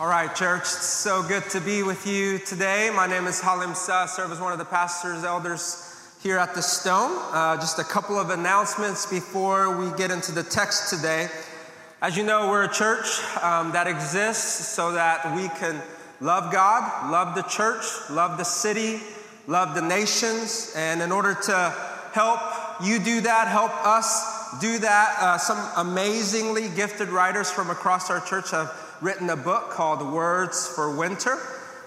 All right, church, so good to be with you today. My name is Halim Suh, I serve as one of the pastors, elders here at the Stone. Uh, just a couple of announcements before we get into the text today. As you know, we're a church um, that exists so that we can love God, love the church, love the city, love the nations, and in order to help you do that, help us do that, uh, some amazingly gifted writers from across our church have written a book called Words for Winter.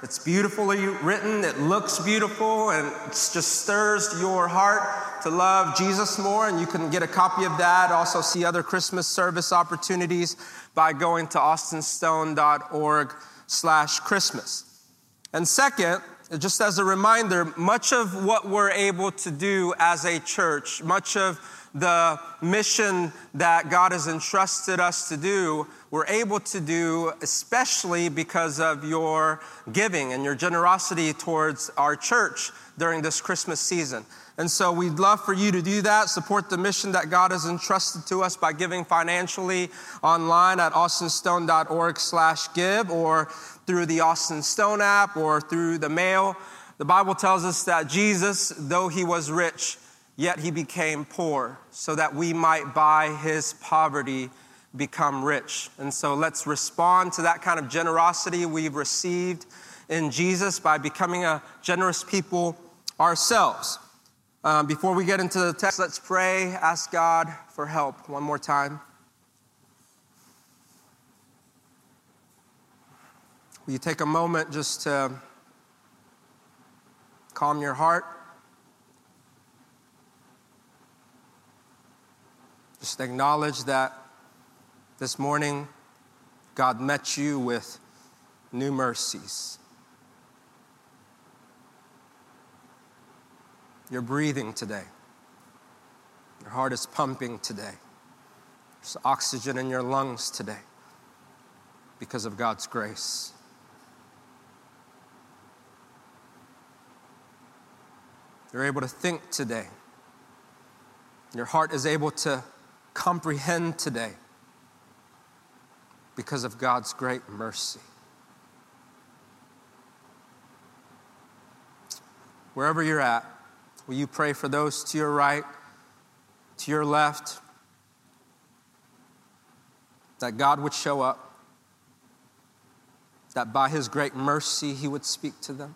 It's beautifully written, it looks beautiful, and it just stirs your heart to love Jesus more. And you can get a copy of that. Also, see other Christmas service opportunities by going to austinstone.org slash Christmas. And second, just as a reminder, much of what we're able to do as a church, much of the mission that God has entrusted us to do, we're able to do, especially because of your giving and your generosity towards our church during this Christmas season. And so we'd love for you to do that, support the mission that God has entrusted to us by giving financially online at austinstone.org slash give or through the Austin Stone app or through the mail. The Bible tells us that Jesus, though he was rich, yet he became poor so that we might by his poverty become rich. And so let's respond to that kind of generosity we've received in Jesus by becoming a generous people ourselves. Um, before we get into the text, let's pray, ask God for help one more time. Will you take a moment just to calm your heart? Just acknowledge that this morning God met you with new mercies. You're breathing today. Your heart is pumping today. There's oxygen in your lungs today because of God's grace. You're able to think today. Your heart is able to comprehend today because of God's great mercy. Wherever you're at, will you pray for those to your right, to your left, that God would show up, that by His great mercy He would speak to them?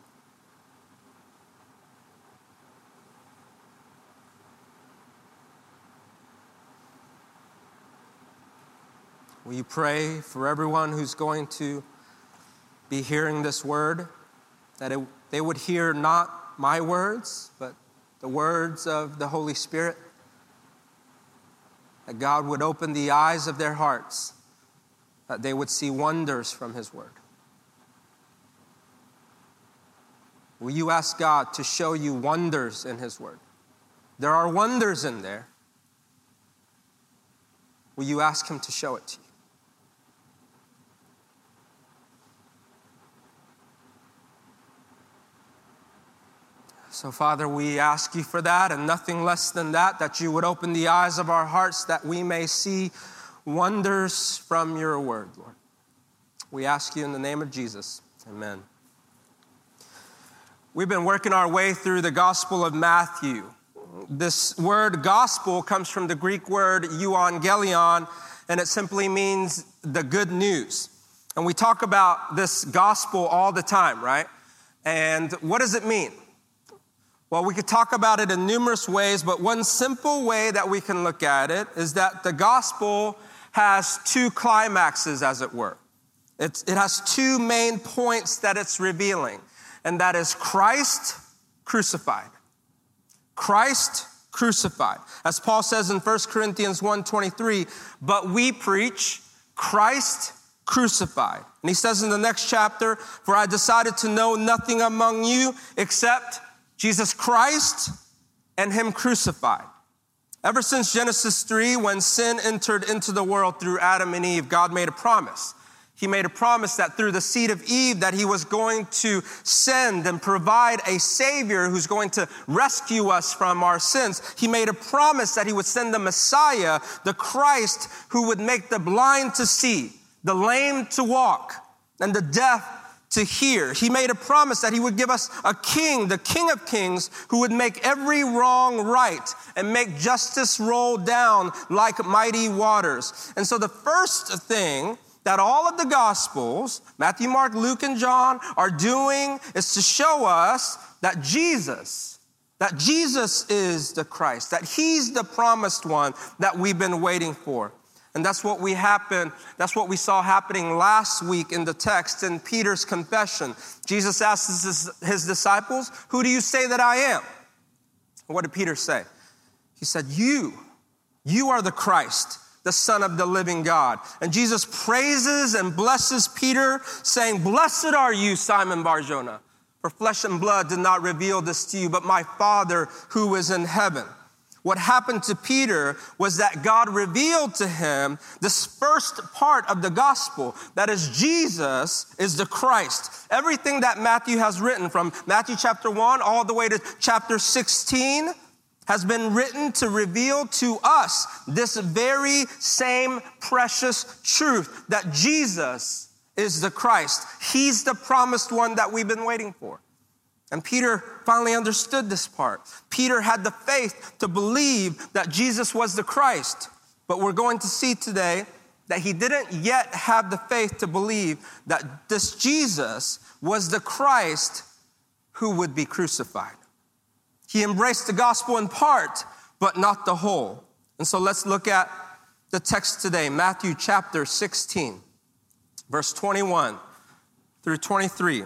Will you pray for everyone who's going to be hearing this word, that it, they would hear not my words, but the words of the Holy Spirit? That God would open the eyes of their hearts, that they would see wonders from His word. Will you ask God to show you wonders in His word? There are wonders in there. Will you ask Him to show it to you? So, Father, we ask you for that and nothing less than that, that you would open the eyes of our hearts that we may see wonders from your word, Lord. We ask you in the name of Jesus. Amen. We've been working our way through the Gospel of Matthew. This word gospel comes from the Greek word euangelion, and it simply means the good news. And we talk about this gospel all the time, right? And what does it mean? Well, we could talk about it in numerous ways, but one simple way that we can look at it is that the gospel has two climaxes, as it were. It's, it has two main points that it's revealing, and that is Christ crucified. Christ crucified. As Paul says in 1 Corinthians 1:23, but we preach Christ crucified. And he says in the next chapter, for I decided to know nothing among you except Jesus Christ and Him crucified. Ever since Genesis 3, when sin entered into the world through Adam and Eve, God made a promise. He made a promise that through the seed of Eve that he was going to send and provide a savior who's going to rescue us from our sins. He made a promise that he would send the Messiah, the Christ who would make the blind to see, the lame to walk, and the deaf to hear. He made a promise that he would give us a king, the king of kings, who would make every wrong right and make justice roll down like mighty waters. And so the first thing that all of the gospels, Matthew, Mark, Luke, and John, are doing is to show us that Jesus, that Jesus is the Christ, that he's the promised one that we've been waiting for. And that's what we happen, that's what we saw happening last week in the text in Peter's confession. Jesus asks his, his disciples, Who do you say that I am? What did Peter say? He said, You, you are the Christ, the Son of the living God. And Jesus praises and blesses Peter, saying, Blessed are you, Simon Barjona, for flesh and blood did not reveal this to you, but my Father who is in heaven. What happened to Peter was that God revealed to him this first part of the gospel that is, Jesus is the Christ. Everything that Matthew has written from Matthew chapter 1 all the way to chapter 16 has been written to reveal to us this very same precious truth that Jesus is the Christ. He's the promised one that we've been waiting for. And Peter finally understood this part. Peter had the faith to believe that Jesus was the Christ. But we're going to see today that he didn't yet have the faith to believe that this Jesus was the Christ who would be crucified. He embraced the gospel in part, but not the whole. And so let's look at the text today Matthew chapter 16, verse 21 through 23.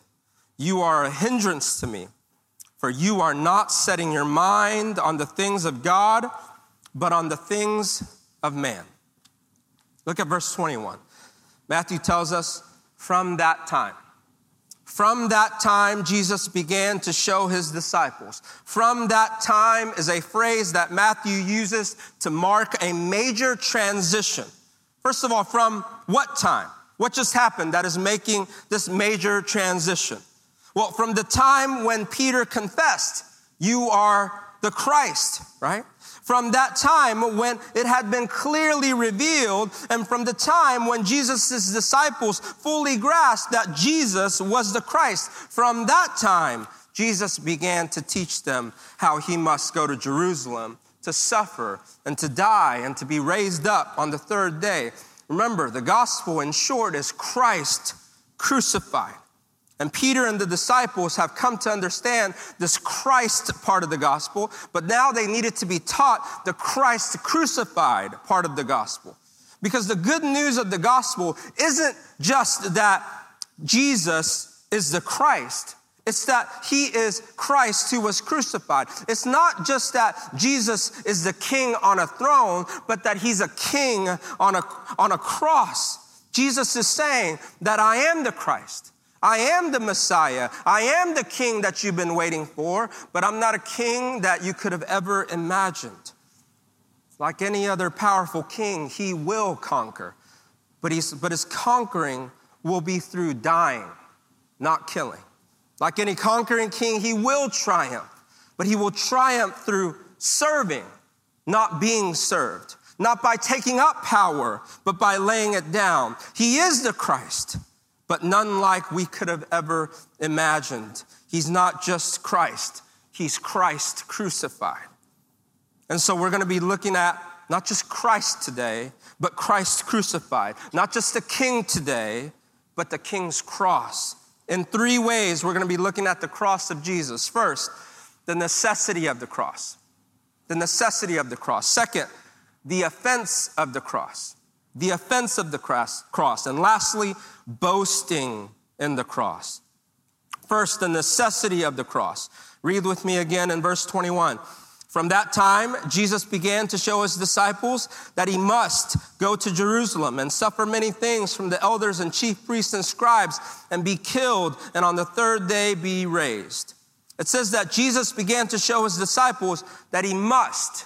You are a hindrance to me, for you are not setting your mind on the things of God, but on the things of man. Look at verse 21. Matthew tells us, from that time. From that time, Jesus began to show his disciples. From that time is a phrase that Matthew uses to mark a major transition. First of all, from what time? What just happened that is making this major transition? Well, from the time when Peter confessed, you are the Christ, right? From that time when it had been clearly revealed, and from the time when Jesus' disciples fully grasped that Jesus was the Christ, from that time, Jesus began to teach them how he must go to Jerusalem to suffer and to die and to be raised up on the third day. Remember, the gospel in short is Christ crucified. And Peter and the disciples have come to understand this Christ part of the gospel, but now they needed to be taught the Christ crucified part of the gospel. Because the good news of the gospel isn't just that Jesus is the Christ. It's that he is Christ who was crucified. It's not just that Jesus is the king on a throne, but that he's a king on a, on a cross. Jesus is saying that I am the Christ. I am the Messiah. I am the king that you've been waiting for, but I'm not a king that you could have ever imagined. Like any other powerful king, he will conquer, but, he's, but his conquering will be through dying, not killing. Like any conquering king, he will triumph, but he will triumph through serving, not being served, not by taking up power, but by laying it down. He is the Christ but none like we could have ever imagined. He's not just Christ, He's Christ crucified. And so we're going to be looking at not just Christ today, but Christ crucified. Not just the King today, but the King's cross. In three ways, we're going to be looking at the cross of Jesus. First, the necessity of the cross. The necessity of the cross. Second, the offense of the cross the offense of the cross. And lastly, boasting in the cross. First, the necessity of the cross. Read with me again in verse 21. From that time, Jesus began to show his disciples that he must go to Jerusalem and suffer many things from the elders and chief priests and scribes and be killed and on the third day be raised. It says that Jesus began to show his disciples that he must,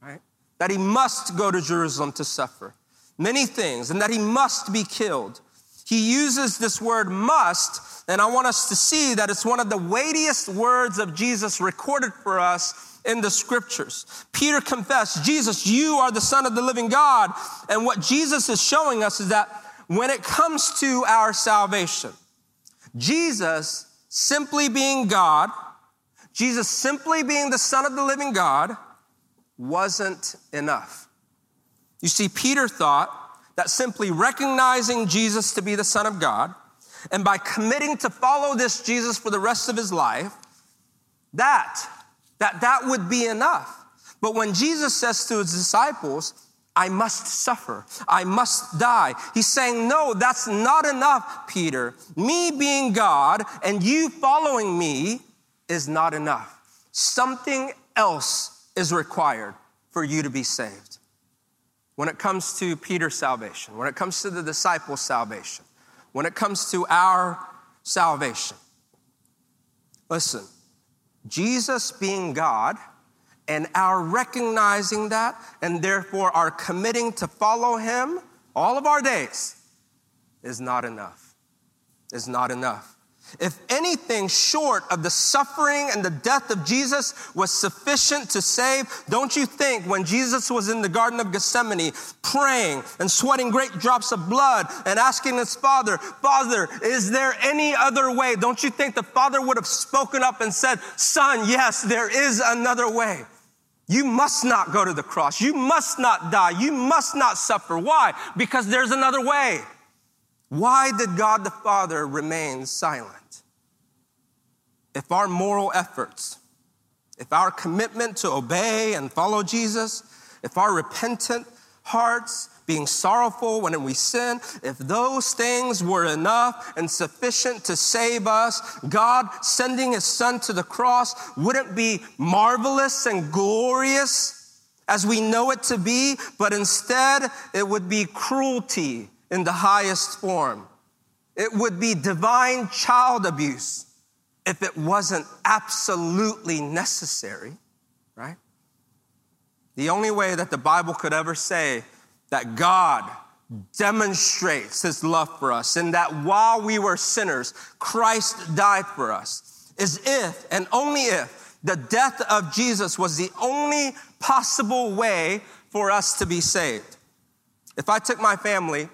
right? That he must go to Jerusalem to suffer many things and that he must be killed. He uses this word must, and I want us to see that it's one of the weightiest words of Jesus recorded for us in the scriptures. Peter confessed, Jesus, you are the Son of the living God. And what Jesus is showing us is that when it comes to our salvation, Jesus simply being God, Jesus simply being the Son of the living God, wasn't enough. You see, Peter thought that simply recognizing Jesus to be the Son of God and by committing to follow this Jesus for the rest of his life, that that that would be enough. But when Jesus says to his disciples, I must suffer. I must die. He's saying, No, that's not enough, Peter. Me being God and you following me is not enough. Something else is required for you to be saved. When it comes to Peter's salvation, when it comes to the disciples' salvation, when it comes to our salvation, listen, Jesus being God and our recognizing that and therefore our committing to follow him all of our days is not enough. Is not enough. If anything short of the suffering and the death of Jesus was sufficient to save, don't you think when Jesus was in the Garden of Gethsemane praying and sweating great drops of blood and asking his Father, Father, is there any other way? Don't you think the Father would have spoken up and said, Son, yes, there is another way. You must not go to the cross. You must not die. You must not suffer. Why? Because there's another way. Why did God the Father remain silent? if our moral efforts, if our commitment to obey and follow Jesus, if our repentant hearts, being sorrowful when we sin, if those things were enough and sufficient to save us, God sending his son to the cross wouldn't be marvelous and glorious as we know it to be, but instead it would be cruelty in the highest form. It would be divine child abuse if it wasn't absolutely necessary, right? The only way that the Bible could ever say that God demonstrates his love for us and that while we were sinners, Christ died for us is if and only if the death of Jesus was the only possible way for us to be saved. If I took my family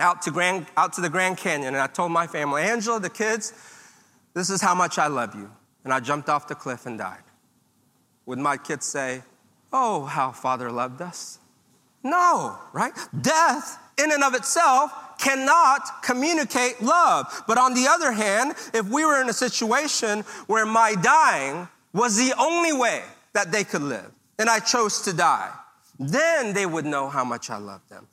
out to, Grand, out to the Grand Canyon and I told my family, Angela, the kids, this is how much I love you. And I jumped off the cliff and died. Would my kids say, Oh, how Father loved us? No, right? Death in and of itself cannot communicate love. But on the other hand, if we were in a situation where my dying was the only way that they could live, and I chose to die, then they would know how much I love them.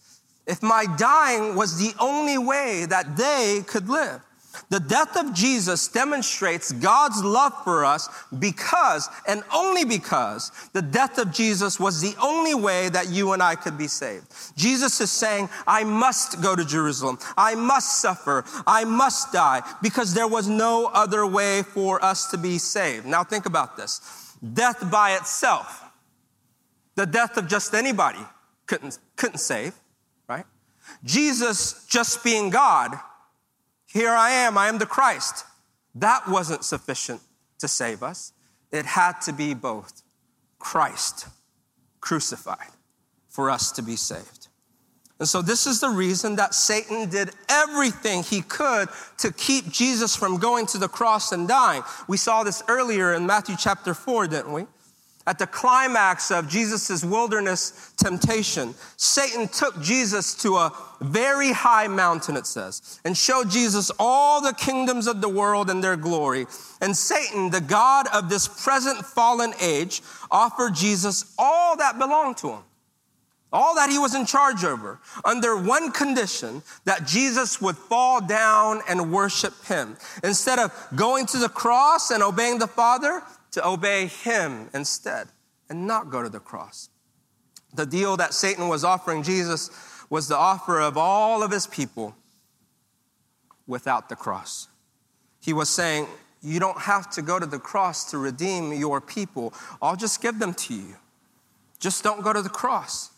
If my dying was the only way that they could live. The death of Jesus demonstrates God's love for us because, and only because, the death of Jesus was the only way that you and I could be saved. Jesus is saying, I must go to Jerusalem. I must suffer. I must die because there was no other way for us to be saved. Now think about this. Death by itself, the death of just anybody couldn't, couldn't save? Jesus just being God here I am, I am the Christ. That wasn't sufficient to save us. It had to be both Christ crucified for us to be saved. And so, this is the reason that Satan did everything he could to keep Jesus from going to the cross and dying. We saw this earlier in Matthew chapter 4, didn't we? At the climax of Jesus' wilderness temptation, Satan took Jesus to a very high mountain, it says, and showed Jesus all the kingdoms of the world and their glory. And Satan, the God of this present fallen age, offered Jesus all that belonged to him, all that he was in charge over, under one condition that Jesus would fall down and worship him. Instead of going to the cross and obeying the Father, to obey him instead and not go to the cross. The deal that Satan was offering Jesus was the offer of all of his people without the cross. He was saying, You don't have to go to the cross to redeem your people. I'll just give them to you. Just don't go to the cross.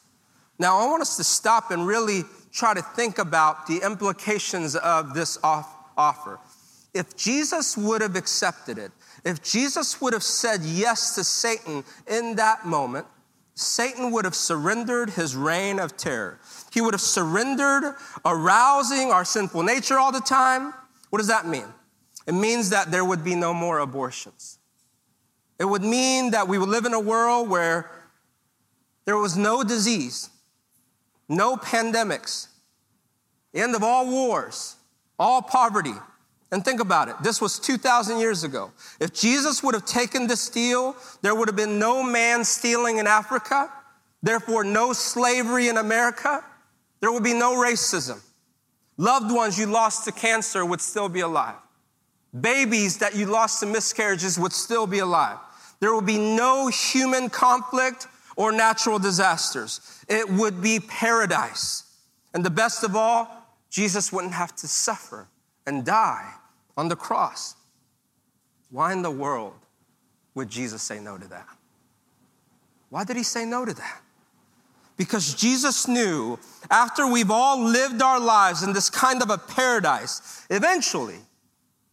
Now, I want us to stop and really try to think about the implications of this offer. If Jesus would have accepted it, if Jesus would have said yes to Satan in that moment, Satan would have surrendered his reign of terror. He would have surrendered arousing our sinful nature all the time. What does that mean? It means that there would be no more abortions. It would mean that we would live in a world where there was no disease, no pandemics, the end of all wars, all poverty. And think about it. This was 2,000 years ago. If Jesus would have taken this deal, there would have been no man stealing in Africa, therefore, no slavery in America. There would be no racism. Loved ones you lost to cancer would still be alive. Babies that you lost to miscarriages would still be alive. There would be no human conflict or natural disasters. It would be paradise. And the best of all, Jesus wouldn't have to suffer and die on the cross. Why in the world would Jesus say no to that? Why did he say no to that? Because Jesus knew after we've all lived our lives in this kind of a paradise, eventually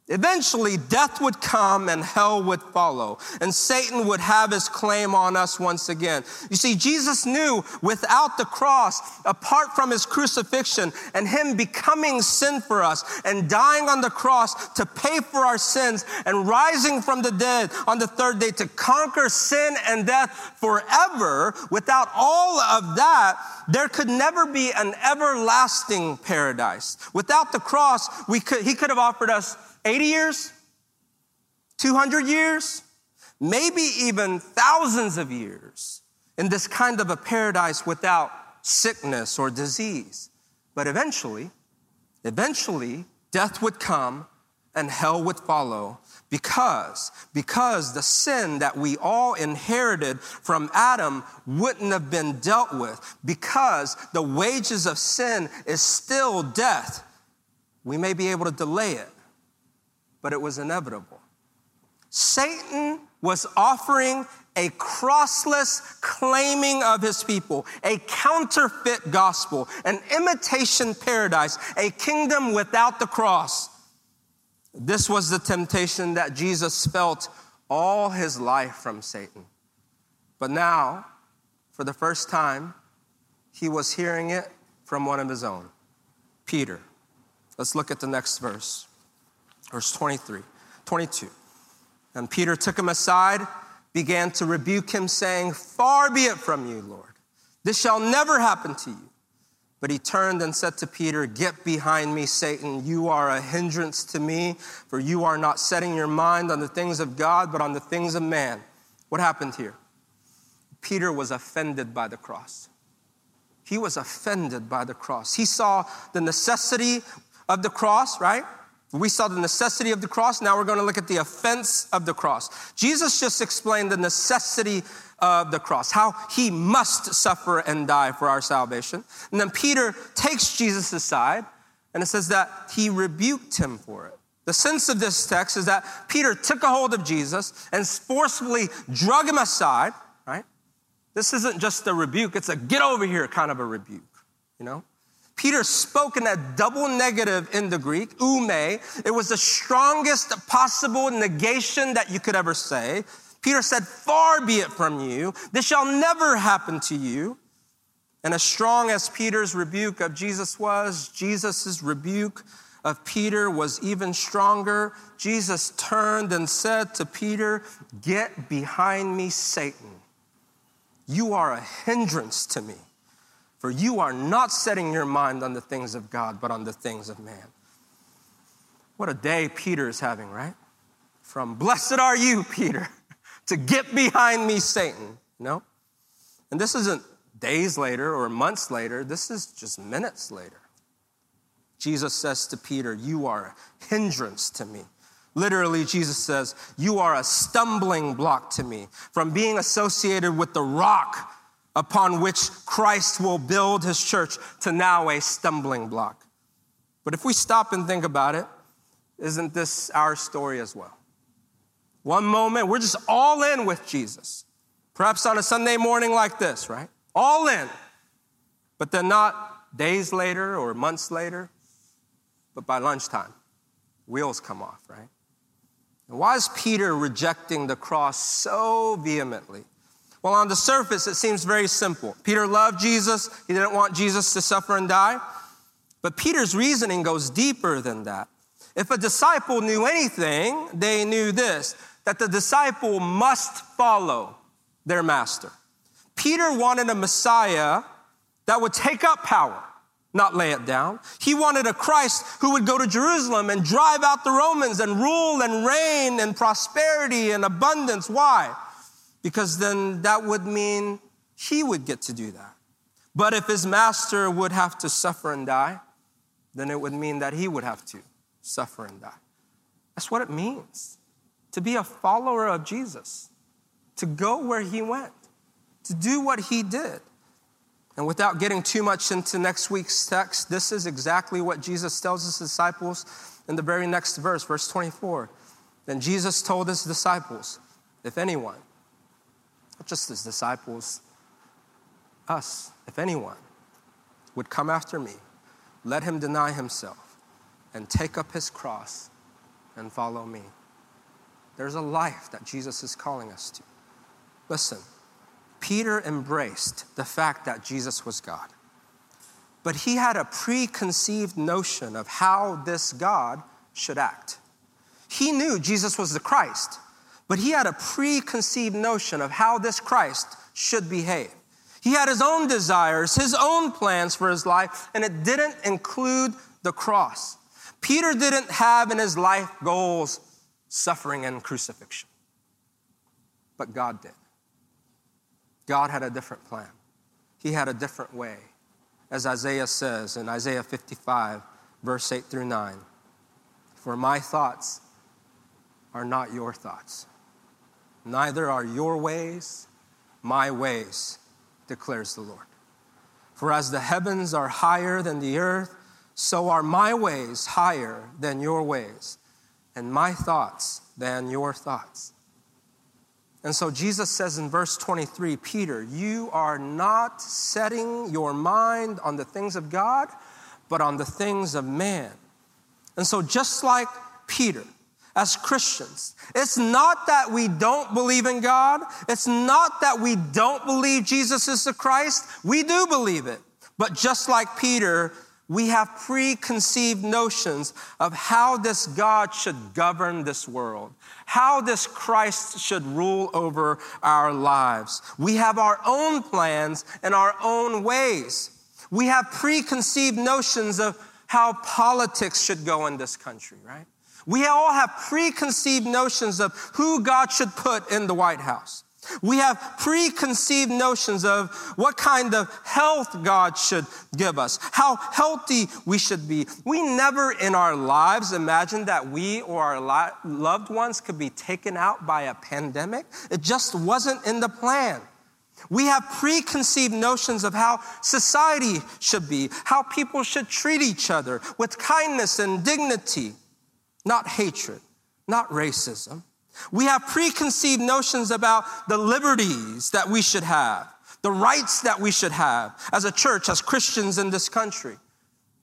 Eventually, death would come and hell would follow, and Satan would have his claim on us once again. You see, Jesus knew without the cross, apart from his crucifixion and him becoming sin for us and dying on the cross to pay for our sins and rising from the dead on the third day to conquer sin and death forever, without all of that, there could never be an everlasting paradise. Without the cross, we could, he could have offered us 80 years, 200 years, maybe even thousands of years in this kind of a paradise without sickness or disease. But eventually, eventually, death would come and hell would follow because because the sin that we all inherited from Adam wouldn't have been dealt with because the wages of sin is still death. We may be able to delay it but it was inevitable. Satan was offering a crossless claiming of his people, a counterfeit gospel, an imitation paradise, a kingdom without the cross. This was the temptation that Jesus felt all his life from Satan. But now, for the first time, he was hearing it from one of his own, Peter. Let's look at the next verse. Verse 23, 22. And Peter took him aside, began to rebuke him, saying, Far be it from you, Lord. This shall never happen to you. But he turned and said to Peter, Get behind me, Satan. You are a hindrance to me, for you are not setting your mind on the things of God, but on the things of man. What happened here? Peter was offended by the cross. He was offended by the cross. He saw the necessity of the cross, right? We saw the necessity of the cross. Now we're going to look at the offense of the cross. Jesus just explained the necessity of the cross, how he must suffer and die for our salvation. And then Peter takes Jesus aside and it says that he rebuked him for it. The sense of this text is that Peter took a hold of Jesus and forcefully drug him aside, right? This isn't just a rebuke, it's a get over here kind of a rebuke, you know? Peter spoke in a double negative in the Greek, ume. It was the strongest possible negation that you could ever say. Peter said, Far be it from you. This shall never happen to you. And as strong as Peter's rebuke of Jesus was, Jesus' rebuke of Peter was even stronger. Jesus turned and said to Peter, Get behind me, Satan. You are a hindrance to me. For you are not setting your mind on the things of God, but on the things of man. What a day Peter is having, right? From blessed are you, Peter, to get behind me, Satan. No? And this isn't days later or months later, this is just minutes later. Jesus says to Peter, You are a hindrance to me, Literally, Jesus says, You are a stumbling block to me from being associated with the rock upon which Christ will build his church to now a stumbling block. But if we stop and think about it, isn't this our story as well? One moment, we're just all in with Jesus. Perhaps on a Sunday morning like this, right? All in. But then not days later or months later, but by lunchtime, wheels come off, right? And why is Peter rejecting the cross so vehemently? Well, on the surface, it seems very simple. Peter loved Jesus, he didn't want Jesus to suffer and die. But Peter's reasoning goes deeper than that. If a disciple knew anything, they knew this that the disciple must follow their master. Peter wanted a Messiah that would take up power, not lay it down. He wanted a Christ who would go to Jerusalem and drive out the Romans and rule and reign and prosperity and abundance. Why? Because then that would mean he would get to do that. But if his master would have to suffer and die, then it would mean that he would have to suffer and die. That's what it means to be a follower of Jesus, to go where he went, to do what he did. And without getting too much into next week's text, this is exactly what Jesus tells his disciples in the very next verse, verse 24. Then Jesus told his disciples, if anyone, not just his disciples, us, if anyone would come after me, let him deny himself and take up his cross and follow me. There's a life that Jesus is calling us to. Listen, Peter embraced the fact that Jesus was God, but he had a preconceived notion of how this God should act. He knew Jesus was the Christ, but he had a preconceived notion of how this Christ should behave. He had his own desires, his own plans for his life, and it didn't include the cross. Peter didn't have in his life goals suffering and crucifixion, but God did. God had a different plan, He had a different way. As Isaiah says in Isaiah 55, verse 8 through 9 For my thoughts are not your thoughts, neither are your ways my ways declares the Lord. For as the heavens are higher than the earth, so are my ways higher than your ways, and my thoughts than your thoughts. And so Jesus says in verse 23 Peter, you are not setting your mind on the things of God, but on the things of man. And so, just like Peter, as Christians. It's not that we don't believe in God. It's not that we don't believe Jesus is the Christ. We do believe it. But just like Peter, we have preconceived notions of how this God should govern this world, how this Christ should rule over our lives. We have our own plans and our own ways. We have preconceived notions of how politics should go in this country, right? We all have preconceived notions of who God should put in the White House. We have preconceived notions of what kind of health God should give us, how healthy we should be. We never in our lives imagined that we or our loved ones could be taken out by a pandemic. It just wasn't in the plan. We have preconceived notions of how society should be, how people should treat each other with kindness and dignity not hatred, not racism. We have preconceived notions about the liberties that we should have, the rights that we should have as a church, as Christians in this country,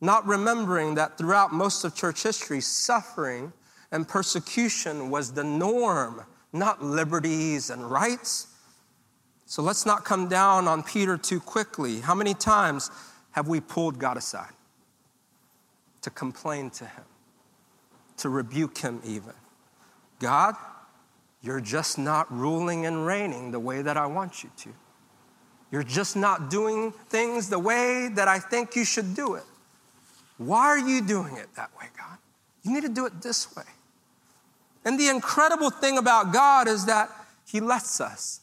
not remembering that throughout most of church history, suffering and persecution was the norm, not liberties and rights. So let's not come down on Peter too quickly. How many times have we pulled God aside to complain to him? To rebuke him, even. God, you're just not ruling and reigning the way that I want you to. You're just not doing things the way that I think you should do it. Why are you doing it that way, God? You need to do it this way. And the incredible thing about God is that He lets us.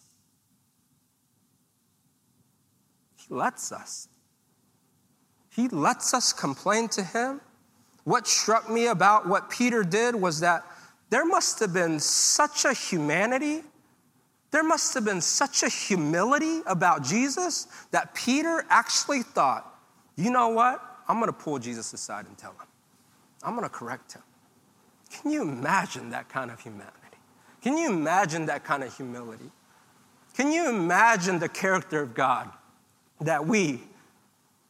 He lets us. He lets us complain to Him what struck me about what Peter did was that there must have been such a humanity, there must have been such a humility about Jesus that Peter actually thought, you know what? I'm gonna pull Jesus aside and tell him. I'm gonna correct him. Can you imagine that kind of humanity? Can you imagine that kind of humility? Can you imagine the character of God that we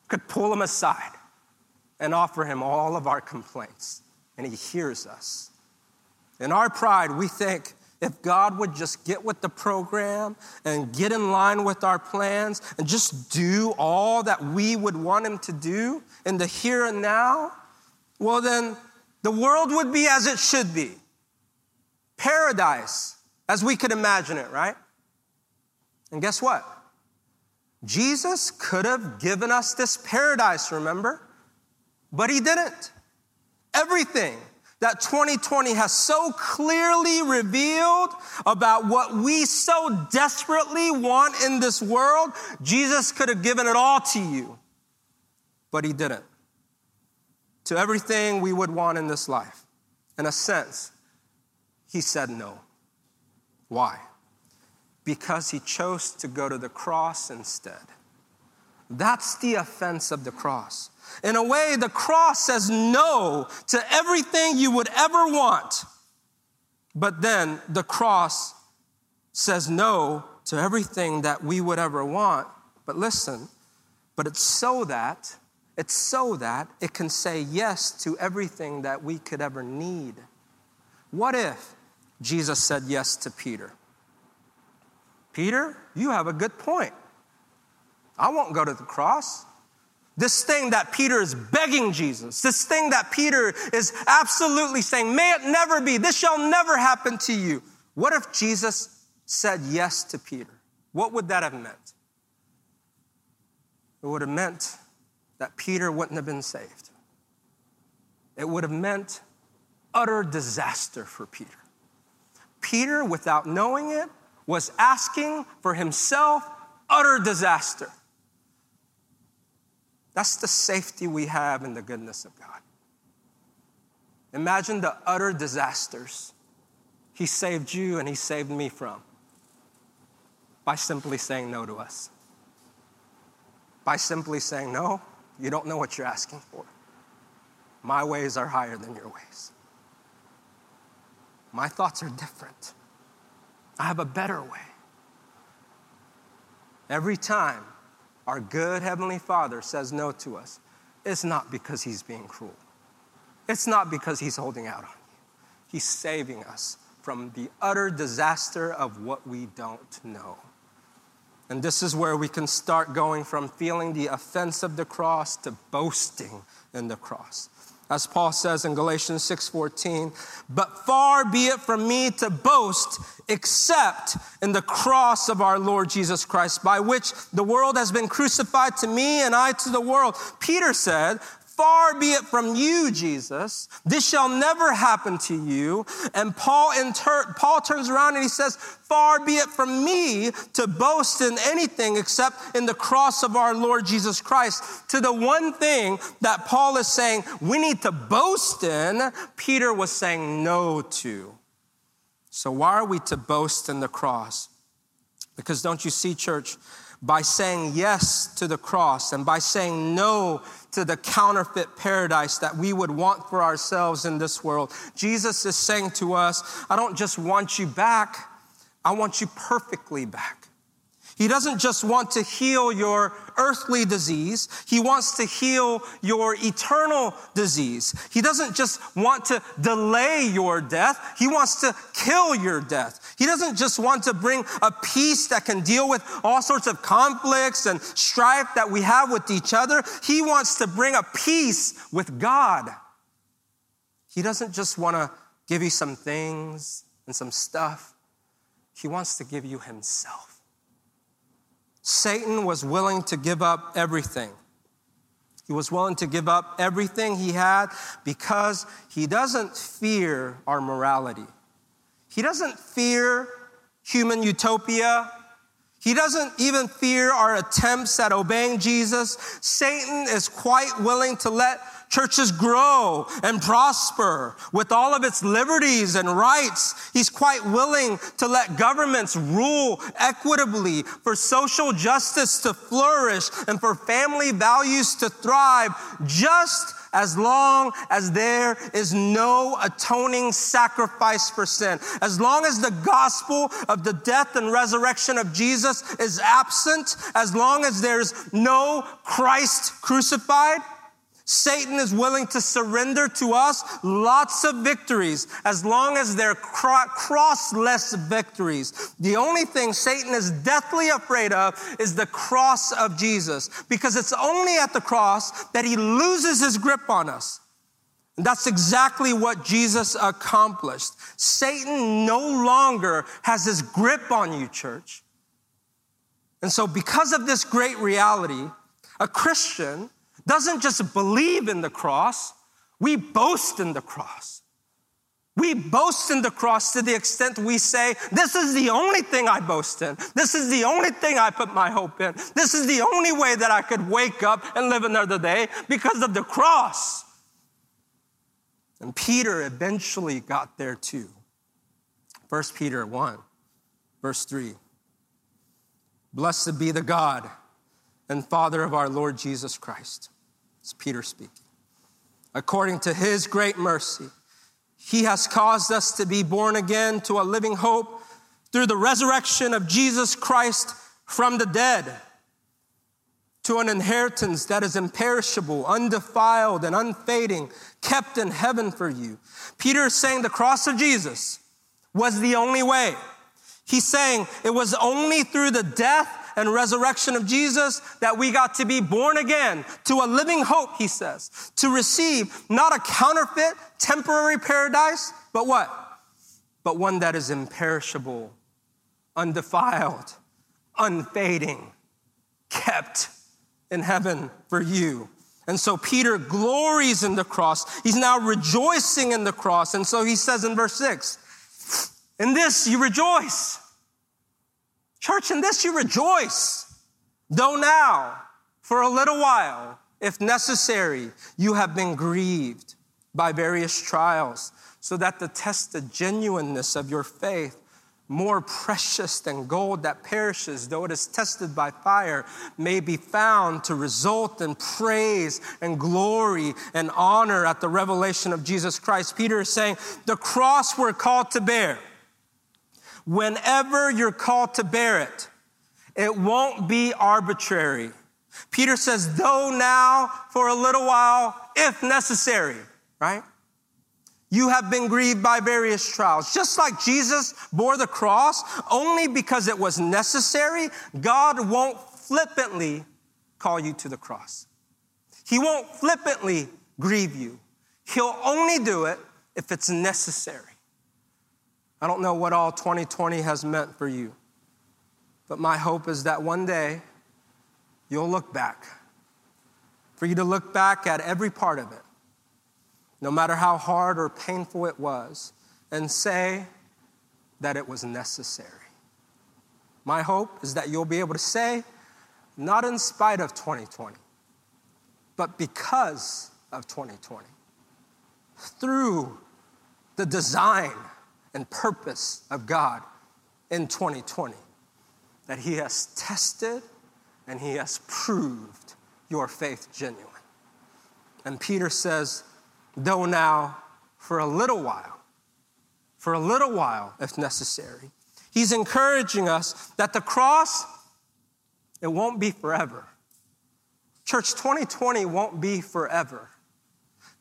could pull him aside and offer him all of our complaints and he hears us? In our pride, we think if God would just get with the program and get in line with our plans and just do all that we would want him to do in the here and now, well, then the world would be as it should be paradise as we could imagine it, right? And guess what? Jesus could have given us this paradise, remember? But he didn't. Everything that 2020 has so clearly revealed about what we so desperately want in this world, Jesus could have given it all to you. But he didn't. To everything we would want in this life. In a sense, he said no. Why? Because he chose to go to the cross instead. That's the offense of the cross. In a way, the cross says no to everything you would ever want. But then the cross says no to everything that we would ever want. But listen, but it's so that, it's so that it can say yes to everything that we could ever need. What if Jesus said yes to Peter. Peter, you have a good point. I won't go to the cross. This thing that Peter is begging Jesus, this thing that Peter is absolutely saying, may it never be, this shall never happen to you. What if Jesus said yes to Peter? What would that have meant? It would have meant that Peter wouldn't have been saved. It would have meant utter disaster for Peter. Peter, without knowing it, was asking for himself utter disaster. That's the safety we have in the goodness of God. Imagine the utter disasters He saved you and He saved me from by simply saying no to us. By simply saying, No, you don't know what you're asking for. My ways are higher than your ways. My thoughts are different. I have a better way. Every time our good Heavenly Father says no to us, it's not because He's being cruel. It's not because He's holding out on you. He's saving us from the utter disaster of what we don't know. And this is where we can start going from feeling the offense of the cross to boasting in the cross as Paul says in Galatians 6:14, but far be it from me to boast except in the cross of our Lord Jesus Christ, by which the world has been crucified to me and I to the world. Peter said, Far be it from you, Jesus. This shall never happen to you. And Paul, inter- Paul turns around and he says, Far be it from me to boast in anything except in the cross of our Lord Jesus Christ. To the one thing that Paul is saying we need to boast in, Peter was saying no to. So, why are we to boast in the cross? Because don't you see, church, by saying yes to the cross and by saying no to the counterfeit paradise that we would want for ourselves in this world. Jesus is saying to us, I don't just want you back, I want you perfectly back. He doesn't just want to heal your earthly disease. He wants to heal your eternal disease. He doesn't just want to delay your death. He wants to kill your death. He doesn't just want to bring a peace that can deal with all sorts of conflicts and strife that we have with each other. He wants to bring a peace with God. He doesn't just want to give you some things and some stuff. He wants to give you himself. Satan was willing to give up everything. He was willing to give up everything he had because he doesn't fear our morality. He doesn't fear human utopia. He doesn't even fear our attempts at obeying Jesus. Satan is quite willing to let churches grow and prosper with all of its liberties and rights. He's quite willing to let governments rule equitably for social justice to flourish and for family values to thrive just as long as there is no atoning sacrifice for sin, as long as the gospel of the death and resurrection of Jesus is absent, as long as there's no Christ crucified, Satan is willing to surrender to us lots of victories as long as they're crossless victories. The only thing Satan is deathly afraid of is the cross of Jesus because it's only at the cross that he loses his grip on us. And that's exactly what Jesus accomplished. Satan no longer has his grip on you, church. And so, because of this great reality, a Christian doesn't just believe in the cross, we boast in the cross. We boast in the cross to the extent we say, This is the only thing I boast in. This is the only thing I put my hope in. This is the only way that I could wake up and live another day because of the cross. And Peter eventually got there too. 1 Peter 1, verse 3. Blessed be the God and Father of our Lord Jesus Christ it's Peter speaking. According to his great mercy, he has caused us to be born again to a living hope through the resurrection of Jesus Christ from the dead to an inheritance that is imperishable, undefiled, and unfading, kept in heaven for you. Peter is saying the cross of Jesus was the only way. He's saying it was only through the death and resurrection of Jesus that we got to be born again to a living hope, he says, to receive not a counterfeit, temporary paradise, but what? But one that is imperishable, undefiled, unfading, kept in heaven for you. And so Peter glories in the cross. He's now rejoicing in the cross. And so he says in verse 6 In this you rejoice. Church, in this you rejoice, though now, for a little while, if necessary, you have been grieved by various trials, so that the tested genuineness of your faith, more precious than gold that perishes, though it is tested by fire, may be found to result in praise and glory and honor at the revelation of Jesus Christ. Peter is saying, the cross we're called to bear whenever you're called to bear it, it won't be arbitrary. Peter says, though now for a little while, if necessary, right? You have been grieved by various trials. Just like Jesus bore the cross only because it was necessary, God won't flippantly call you to the cross. He won't flippantly grieve you. He'll only do it if it's necessary. I don't know what all 2020 has meant for you, but my hope is that one day you'll look back. For you to look back at every part of it, no matter how hard or painful it was, and say that it was necessary. My hope is that you'll be able to say, not in spite of 2020, but because of 2020, through the design and purpose of God in 2020. That He has tested and He has proved your faith genuine. And Peter says, though now for a little while, for a little while, if necessary, he's encouraging us that the cross, it won't be forever. Church, 2020 won't be forever.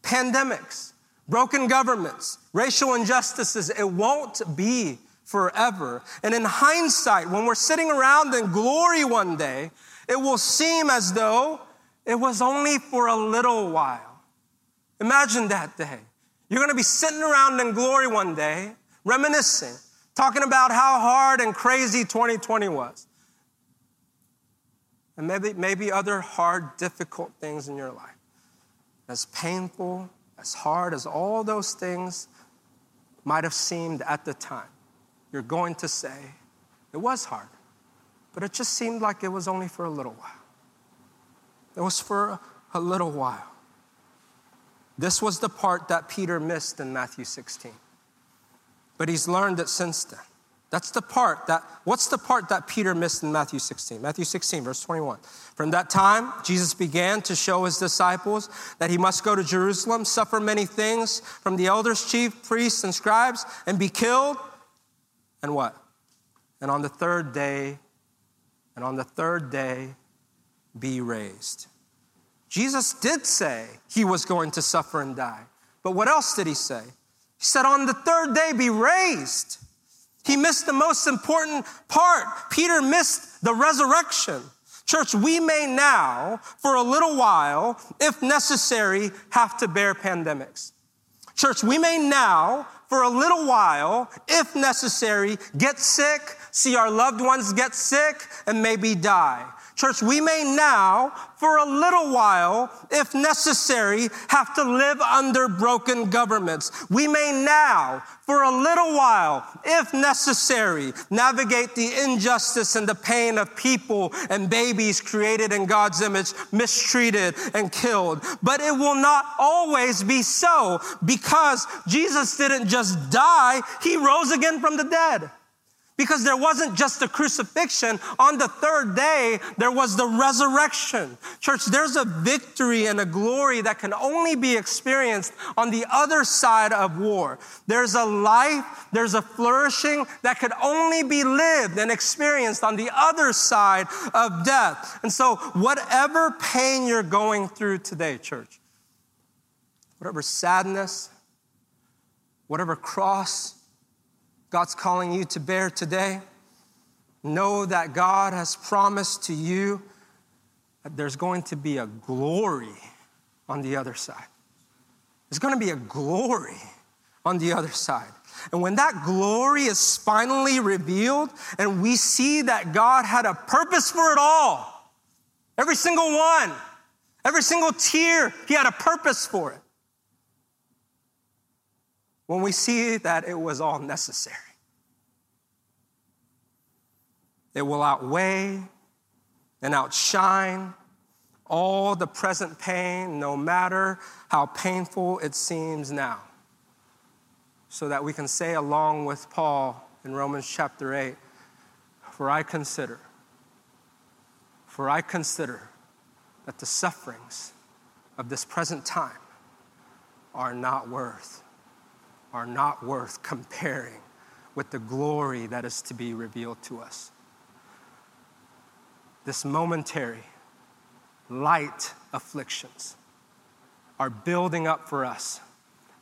Pandemics, broken governments, racial injustices, it won't be forever. And in hindsight, when we're sitting around in glory one day, it will seem as though it was only for a little while. Imagine that day. You're to be sitting around in glory one day, reminiscing, talking about how hard and crazy 2020 was. And maybe, maybe other hard, difficult things in your life. As painful as hard as all those things might have seemed at the time, you're going to say, it was hard, but it just seemed like it was only for a little while. It was for a little while. This was the part that Peter missed in Matthew 16. But he's learned it since then. That's the part that, what's the part that Peter missed in Matthew 16? Matthew 16, verse 21. From that time, Jesus began to show his disciples that he must go to Jerusalem, suffer many things from the elders, chief priests, and scribes, and be killed. And what? And on the third day, and on the third day, be raised. Jesus did say he was going to suffer and die. But what else did he say? He said, On the third day, be raised. He missed the most important part. Peter missed the resurrection. Church, we may now, for a little while, if necessary, have to bear pandemics. Church, we may now, for a little while, if necessary, get sick, see our loved ones get sick, and maybe die. Church, we may now, for a little while, if necessary, have to live under broken governments. We may now, for a little while, if necessary, navigate the injustice and the pain of people and babies created in God's image, mistreated and killed. But it will not always be so because Jesus didn't just die, He rose again from the dead. Because there wasn't just the crucifixion. On the third day, there was the resurrection. Church, there's a victory and a glory that can only be experienced on the other side of war. There's a life, there's a flourishing that could only be lived and experienced on the other side of death. And so, whatever pain you're going through today, church, whatever sadness, whatever cross, God's calling you to bear today. Know that God has promised to you that there's going to be a glory on the other side. There's going to be a glory on the other side. And when that glory is finally revealed and we see that God had a purpose for it all, every single one, every single tear, He had a purpose for it when we see that it was all necessary. It will outweigh and outshine all the present pain, no matter how painful it seems now. So that we can say, along with Paul in Romans chapter 8, for I consider, for I consider that the sufferings of this present time are not worth are not worth comparing with the glory that is to be revealed to us. This momentary, light afflictions are building up for us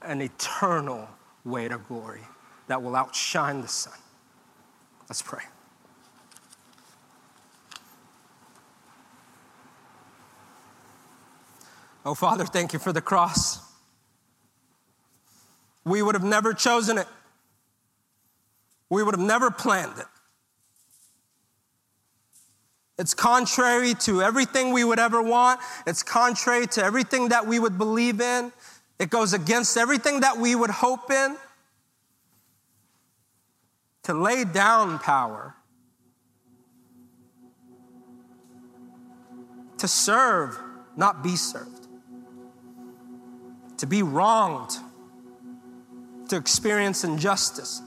an eternal weight of glory that will outshine the sun. Let's pray. Oh, Father, thank you for the cross we would have never chosen it. We would have never planned it. It's contrary to everything we would ever want. It's contrary to everything that we would believe in. It goes against everything that we would hope in. To lay down power, to serve, not be served, to be wronged, to experience injustice,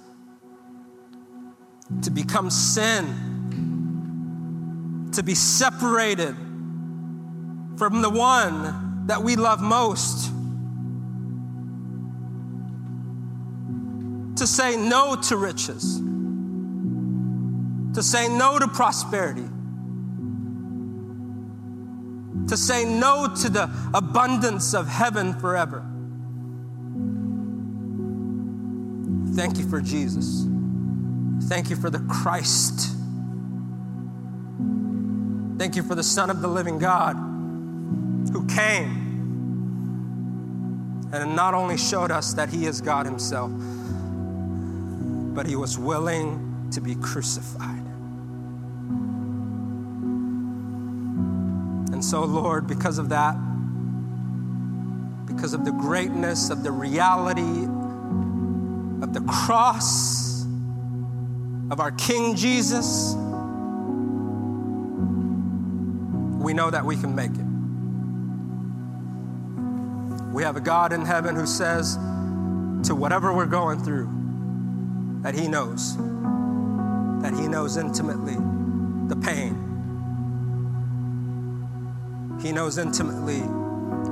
to become sin, to be separated from the one that we love most, to say no to riches, to say no to prosperity. To say no to the abundance of heaven forever. Thank you for Jesus. Thank you for the Christ. Thank you for the Son of the living God who came and not only showed us that He is God Himself, but He was willing to be crucified. And so, Lord, because of that, because of the greatness of the reality of the cross of our King Jesus, we know that we can make it. We have a God in heaven who says to whatever we're going through, that He knows, that He knows intimately the pain. He knows intimately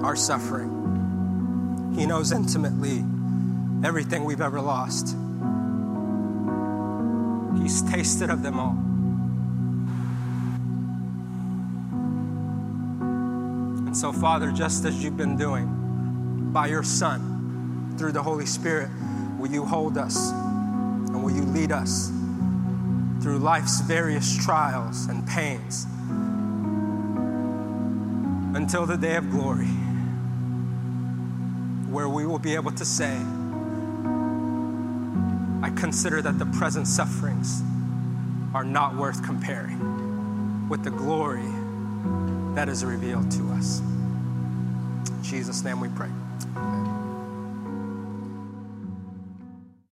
our suffering. He knows intimately everything we've ever lost. He's tasted of them all. And so, Father, just as you've been doing by your Son through the Holy Spirit, will you hold us and will you lead us through life's various trials and pains until the day of glory, where we will be able to say, I consider that the present sufferings are not worth comparing with the glory that is revealed to us. In Jesus' name we pray.